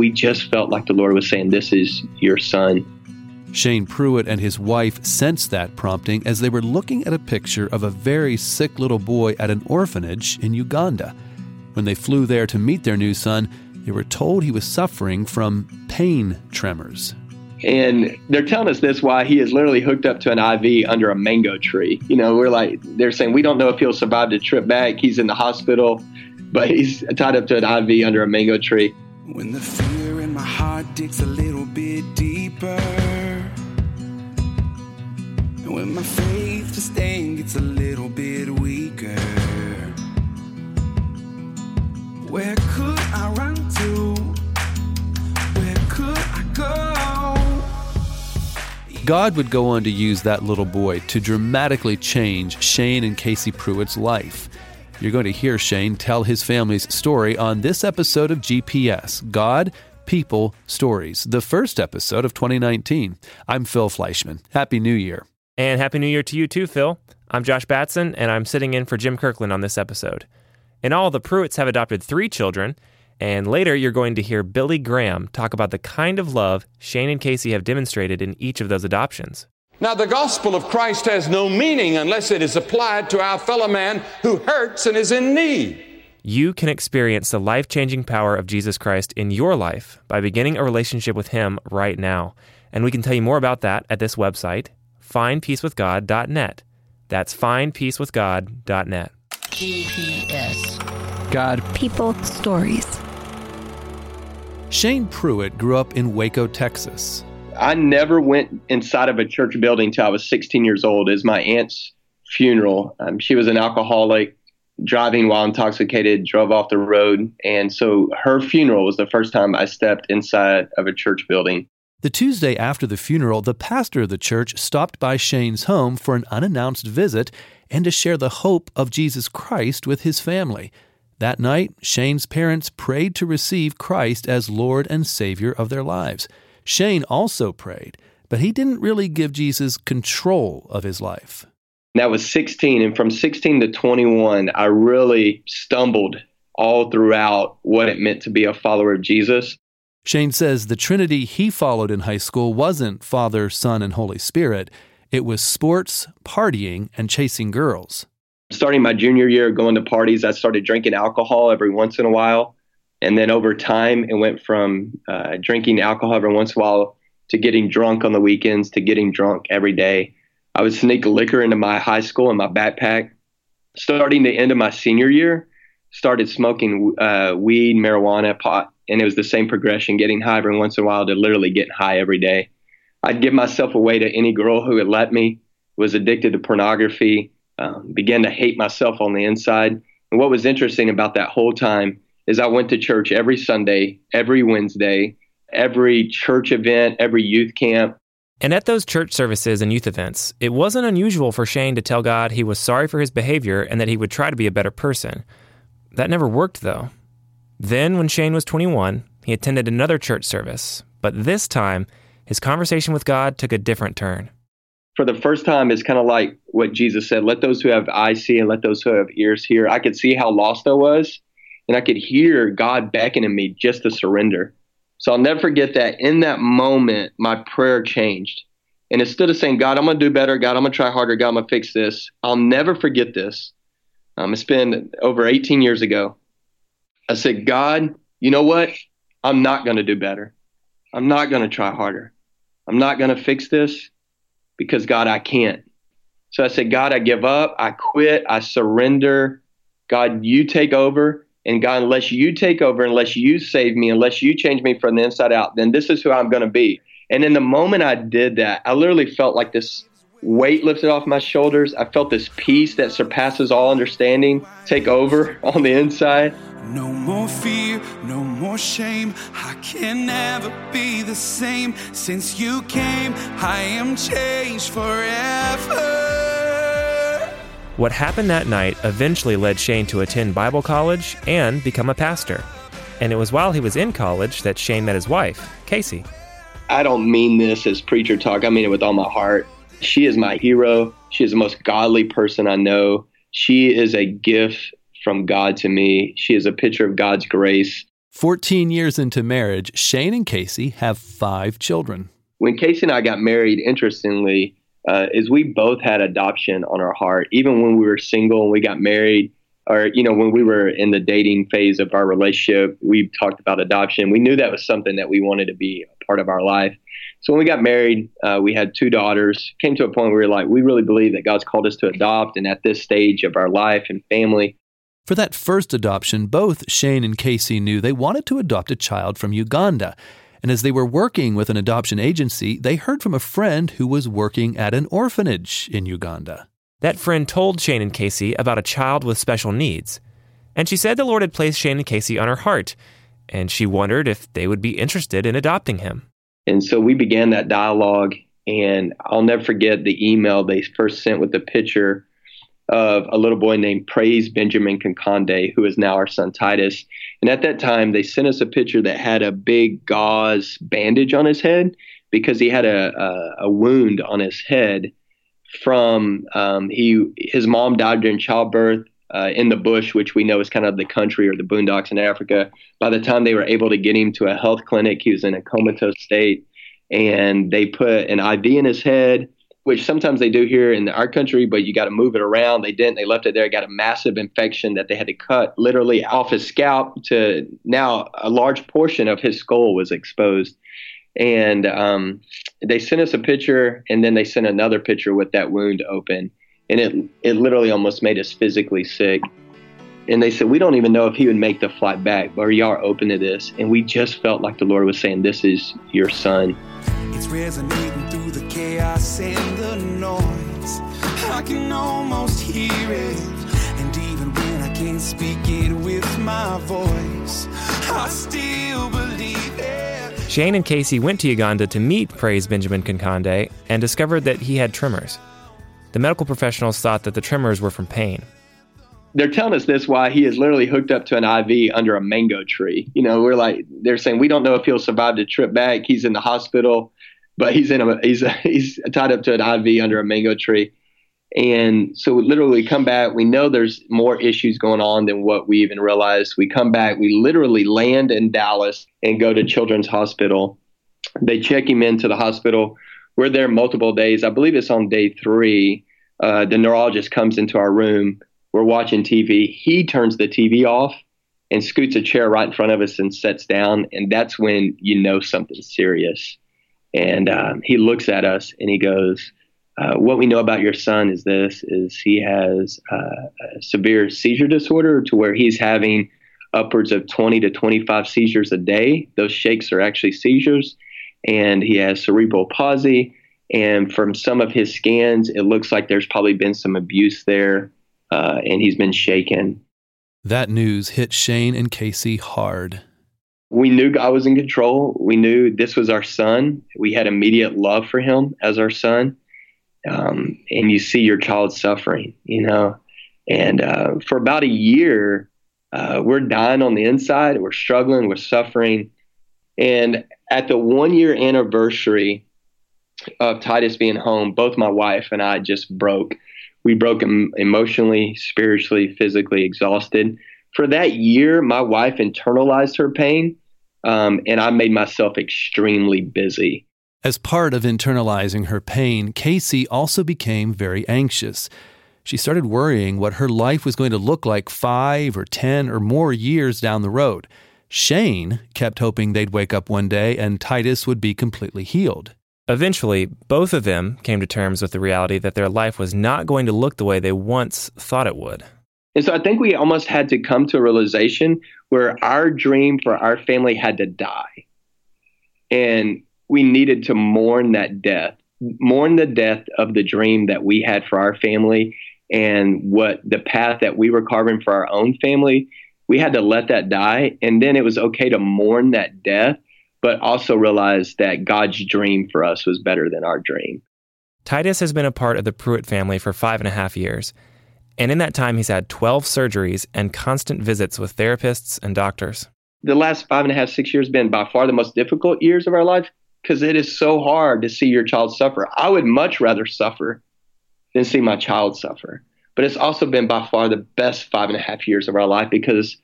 we just felt like the Lord was saying, This is your son. Shane Pruitt and his wife sensed that prompting as they were looking at a picture of a very sick little boy at an orphanage in Uganda. When they flew there to meet their new son, they were told he was suffering from pain tremors. And they're telling us this why he is literally hooked up to an IV under a mango tree. You know, we're like, they're saying, we don't know if he'll survive the trip back. He's in the hospital, but he's tied up to an IV under a mango tree. When the fear in my heart digs a little bit deeper, and when my faith to stand gets a little bit weaker, where could I run to? Where could I go? God would go on to use that little boy to dramatically change Shane and Casey Pruitt's life. You're going to hear Shane tell his family's story on this episode of GPS God, People, Stories, the first episode of 2019. I'm Phil Fleischman. Happy New Year. And Happy New Year to you too, Phil. I'm Josh Batson, and I'm sitting in for Jim Kirkland on this episode. In all, the Pruitts have adopted three children, and later you're going to hear Billy Graham talk about the kind of love Shane and Casey have demonstrated in each of those adoptions. Now, the gospel of Christ has no meaning unless it is applied to our fellow man who hurts and is in need. You can experience the life changing power of Jesus Christ in your life by beginning a relationship with Him right now. And we can tell you more about that at this website, findpeacewithgod.net. That's findpeacewithgod.net. GPS. God. People stories. Shane Pruitt grew up in Waco, Texas. I never went inside of a church building until I was 16 years old. Is my aunt's funeral. Um, she was an alcoholic, driving while intoxicated, drove off the road, and so her funeral was the first time I stepped inside of a church building. The Tuesday after the funeral, the pastor of the church stopped by Shane's home for an unannounced visit and to share the hope of Jesus Christ with his family. That night, Shane's parents prayed to receive Christ as Lord and Savior of their lives. Shane also prayed, but he didn't really give Jesus control of his life. That was 16. And from 16 to 21, I really stumbled all throughout what it meant to be a follower of Jesus. Shane says the Trinity he followed in high school wasn't Father, Son, and Holy Spirit. It was sports, partying, and chasing girls. Starting my junior year, going to parties, I started drinking alcohol every once in a while. And then over time, it went from uh, drinking alcohol every once in a while to getting drunk on the weekends to getting drunk every day. I would sneak liquor into my high school in my backpack. Starting the end of my senior year, started smoking uh, weed, marijuana, pot, and it was the same progression: getting high every once in a while to literally getting high every day. I'd give myself away to any girl who would let me. Was addicted to pornography. Um, began to hate myself on the inside. And what was interesting about that whole time is I went to church every Sunday, every Wednesday, every church event, every youth camp. And at those church services and youth events, it wasn't unusual for Shane to tell God he was sorry for his behavior and that he would try to be a better person. That never worked, though. Then, when Shane was 21, he attended another church service, but this time, his conversation with God took a different turn. For the first time, it's kind of like what Jesus said let those who have eyes see and let those who have ears hear. I could see how lost I was, and I could hear God beckoning me just to surrender. So I'll never forget that in that moment, my prayer changed. And instead of saying, God, I'm going to do better, God, I'm going to try harder, God, I'm going to fix this, I'll never forget this. Um, it's been over 18 years ago. I said, God, you know what? I'm not going to do better. I'm not going to try harder. I'm not going to fix this because, God, I can't. So I said, God, I give up. I quit. I surrender. God, you take over. And God, unless you take over, unless you save me, unless you change me from the inside out, then this is who I'm going to be. And in the moment I did that, I literally felt like this weight lifted off my shoulders. I felt this peace that surpasses all understanding take over on the inside. No more fear, no more shame. I can never be the same. Since you came, I am changed forever. What happened that night eventually led Shane to attend Bible college and become a pastor. And it was while he was in college that Shane met his wife, Casey. I don't mean this as preacher talk, I mean it with all my heart. She is my hero. She is the most godly person I know. She is a gift from God to me. She is a picture of God's grace. 14 years into marriage, Shane and Casey have five children. When Casey and I got married, interestingly, uh, is we both had adoption on our heart. Even when we were single and we got married, or you know when we were in the dating phase of our relationship we talked about adoption. We knew that was something that we wanted to be a part of our life. So when we got married uh, we had two daughters came to a point where we were like we really believe that god's called us to adopt and at this stage of our life and family. For that first adoption both shane and casey knew they wanted to adopt a child from uganda and as they were working with an adoption agency they heard from a friend who was working at an orphanage in uganda that friend told Shane and Casey about a child with special needs, and she said the Lord had placed Shane and Casey on her heart, and she wondered if they would be interested in adopting him. And so we began that dialogue, and I'll never forget the email they first sent with the picture of a little boy named Praise Benjamin Kankande, who is now our son Titus. And at that time, they sent us a picture that had a big gauze bandage on his head because he had a, a, a wound on his head from um, he his mom died during childbirth uh, in the bush, which we know is kind of the country or the boondocks in Africa. By the time they were able to get him to a health clinic, he was in a comatose state, and they put an IV in his head, which sometimes they do here in our country, but you got to move it around. They didn't. They left it there. Got a massive infection that they had to cut literally off his scalp to now a large portion of his skull was exposed and um, they sent us a picture and then they sent another picture with that wound open and it it literally almost made us physically sick and they said we don't even know if he would make the flight back but you are open to this and we just felt like the lord was saying this is your son it's resonating through the chaos and the noise i can almost hear it and even when i can't speak it with my voice i still believe it Shane and Casey went to Uganda to meet Praise Benjamin Kankande and discovered that he had tremors. The medical professionals thought that the tremors were from pain. They're telling us this why he is literally hooked up to an IV under a mango tree. You know, we're like, they're saying we don't know if he'll survive the trip back. He's in the hospital, but he's in a he's he's tied up to an IV under a mango tree. And so we literally come back. We know there's more issues going on than what we even realized. We come back, we literally land in Dallas and go to Children's Hospital. They check him into the hospital. We're there multiple days. I believe it's on day three. Uh, the neurologist comes into our room. We're watching TV. He turns the TV off and scoots a chair right in front of us and sits down. And that's when you know something's serious. And um, he looks at us and he goes, uh, what we know about your son is this: is he has uh, a severe seizure disorder to where he's having upwards of 20 to 25 seizures a day. Those shakes are actually seizures, and he has cerebral palsy. And from some of his scans, it looks like there's probably been some abuse there, uh, and he's been shaken. That news hit Shane and Casey hard. We knew God was in control. We knew this was our son. We had immediate love for him as our son um, and you see your child suffering, you know. And uh, for about a year, uh, we're dying on the inside. We're struggling. We're suffering. And at the one year anniversary of Titus being home, both my wife and I just broke. We broke emotionally, spiritually, physically exhausted. For that year, my wife internalized her pain, um, and I made myself extremely busy. As part of internalizing her pain, Casey also became very anxious. She started worrying what her life was going to look like five or ten or more years down the road. Shane kept hoping they'd wake up one day and Titus would be completely healed. Eventually, both of them came to terms with the reality that their life was not going to look the way they once thought it would. And so I think we almost had to come to a realization where our dream for our family had to die. And we needed to mourn that death, mourn the death of the dream that we had for our family and what the path that we were carving for our own family. We had to let that die. And then it was okay to mourn that death, but also realize that God's dream for us was better than our dream. Titus has been a part of the Pruitt family for five and a half years. And in that time, he's had 12 surgeries and constant visits with therapists and doctors. The last five and a half, six years been by far the most difficult years of our life because it is so hard to see your child suffer. I would much rather suffer than see my child suffer. But it's also been by far the best five and a half years of our life because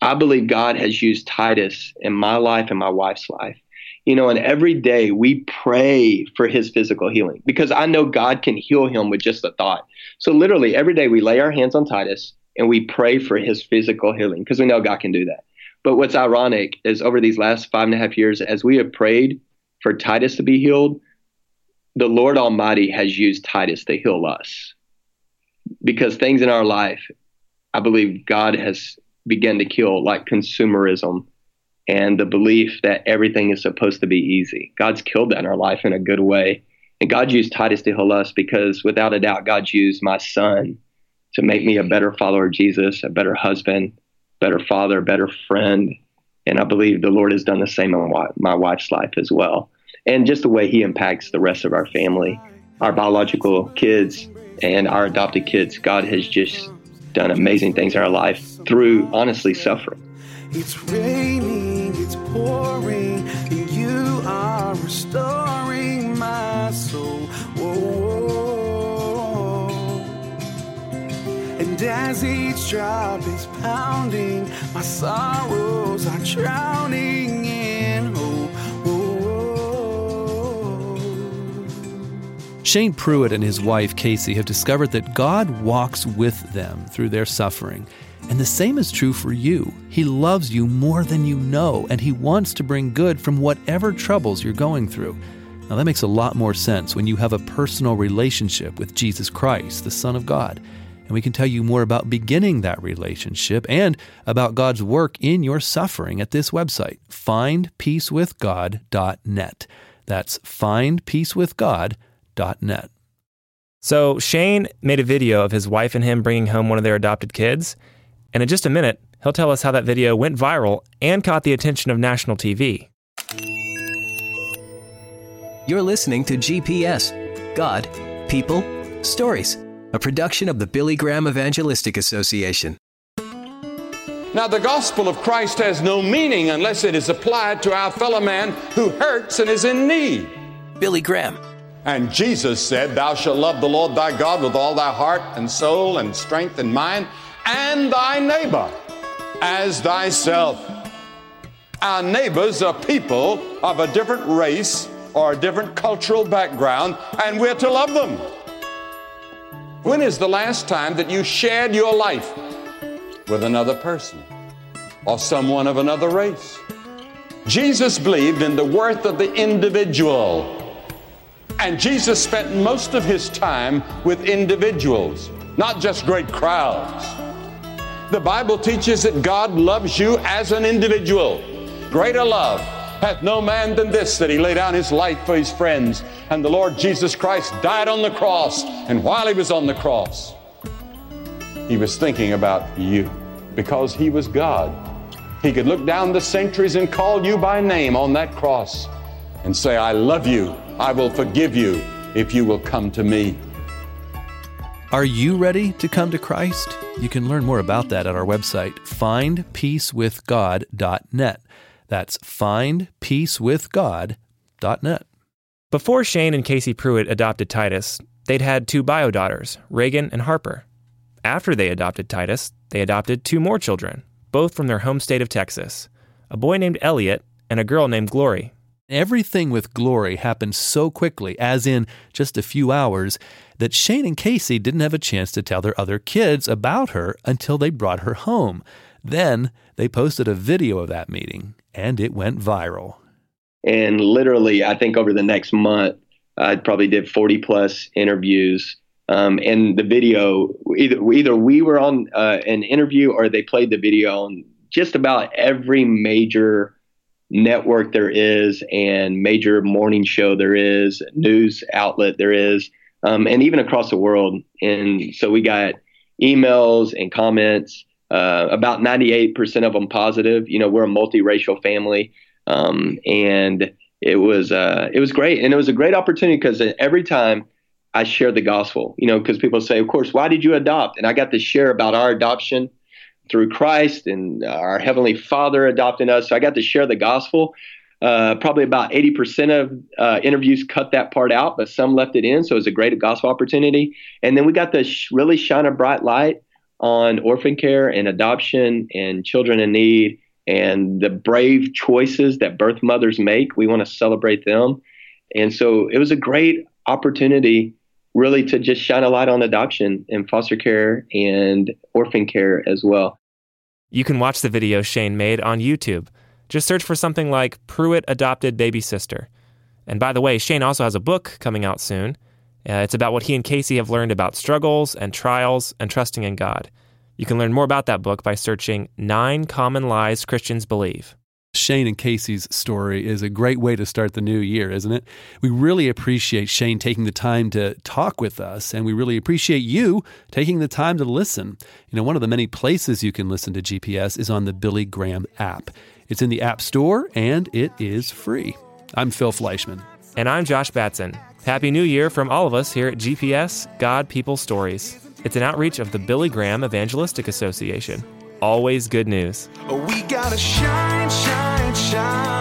I believe God has used Titus in my life and my wife's life. You know, and every day we pray for his physical healing because I know God can heal him with just a thought. So, literally, every day we lay our hands on Titus and we pray for his physical healing because we know God can do that. But what's ironic is over these last five and a half years, as we have prayed for Titus to be healed, the Lord Almighty has used Titus to heal us because things in our life, I believe God has begun to kill, like consumerism and the belief that everything is supposed to be easy. God's killed that in our life in a good way. And God used Titus to heal us because without a doubt, God's used my son to make me a better follower of Jesus, a better husband, better father, better friend. And I believe the Lord has done the same in my wife's life as well. And just the way he impacts the rest of our family, our biological kids and our adopted kids. God has just done amazing things in our life through honestly suffering. It's raining, pouring, and you are restoring my soul. Whoa, And as each drop is pounding, my sorrows are drowning in hope. Shane Pruitt and his wife Casey have discovered that God walks with them through their suffering. And the same is true for you. He loves you more than you know, and He wants to bring good from whatever troubles you're going through. Now, that makes a lot more sense when you have a personal relationship with Jesus Christ, the Son of God. And we can tell you more about beginning that relationship and about God's work in your suffering at this website, findpeacewithgod.net. That's findpeacewithgod.net net. So Shane made a video of his wife and him bringing home one of their adopted kids. And in just a minute, he'll tell us how that video went viral and caught the attention of national TV. You're listening to GPS God, People, Stories, a production of the Billy Graham Evangelistic Association. Now, the gospel of Christ has no meaning unless it is applied to our fellow man who hurts and is in need. Billy Graham and Jesus said, Thou shalt love the Lord thy God with all thy heart and soul and strength and mind, and thy neighbor as thyself. Our neighbors are people of a different race or a different cultural background, and we're to love them. When is the last time that you shared your life with another person or someone of another race? Jesus believed in the worth of the individual. And Jesus spent most of his time with individuals, not just great crowds. The Bible teaches that God loves you as an individual. Greater love hath no man than this, that he lay down his life for his friends. And the Lord Jesus Christ died on the cross. And while he was on the cross, he was thinking about you because he was God. He could look down the centuries and call you by name on that cross and say, I love you I will forgive you if you will come to me. Are you ready to come to Christ? You can learn more about that at our website, findpeacewithgod.net. That's findpeacewithgod.net. Before Shane and Casey Pruitt adopted Titus, they'd had two bio daughters, Reagan and Harper. After they adopted Titus, they adopted two more children, both from their home state of Texas a boy named Elliot and a girl named Glory. Everything with Glory happened so quickly, as in just a few hours, that Shane and Casey didn't have a chance to tell their other kids about her until they brought her home. Then they posted a video of that meeting, and it went viral. And literally, I think over the next month, I probably did 40 plus interviews. Um, and the video, either, either we were on uh, an interview or they played the video on just about every major network there is and major morning show there is, news outlet there is, um, and even across the world. And so we got emails and comments, uh, about 98% of them positive. You know, we're a multiracial family. Um, and it was, uh, it was great. And it was a great opportunity because every time I shared the gospel, you know, because people say, of course, why did you adopt? And I got to share about our adoption through Christ and our Heavenly Father adopting us. So I got to share the gospel. Uh, probably about 80% of uh, interviews cut that part out, but some left it in. So it was a great gospel opportunity. And then we got to sh- really shine a bright light on orphan care and adoption and children in need and the brave choices that birth mothers make. We want to celebrate them. And so it was a great opportunity really to just shine a light on adoption and foster care and orphan care as well. You can watch the video Shane made on YouTube. Just search for something like Pruitt Adopted Baby Sister. And by the way, Shane also has a book coming out soon. Uh, it's about what he and Casey have learned about struggles and trials and trusting in God. You can learn more about that book by searching Nine Common Lies Christians Believe. Shane and Casey's story is a great way to start the new year, isn't it? We really appreciate Shane taking the time to talk with us, and we really appreciate you taking the time to listen. You know, one of the many places you can listen to GPS is on the Billy Graham app. It's in the App Store and it is free. I'm Phil Fleischman. And I'm Josh Batson. Happy New Year from all of us here at GPS God People Stories. It's an outreach of the Billy Graham Evangelistic Association. Always good news. We gotta shine, shine.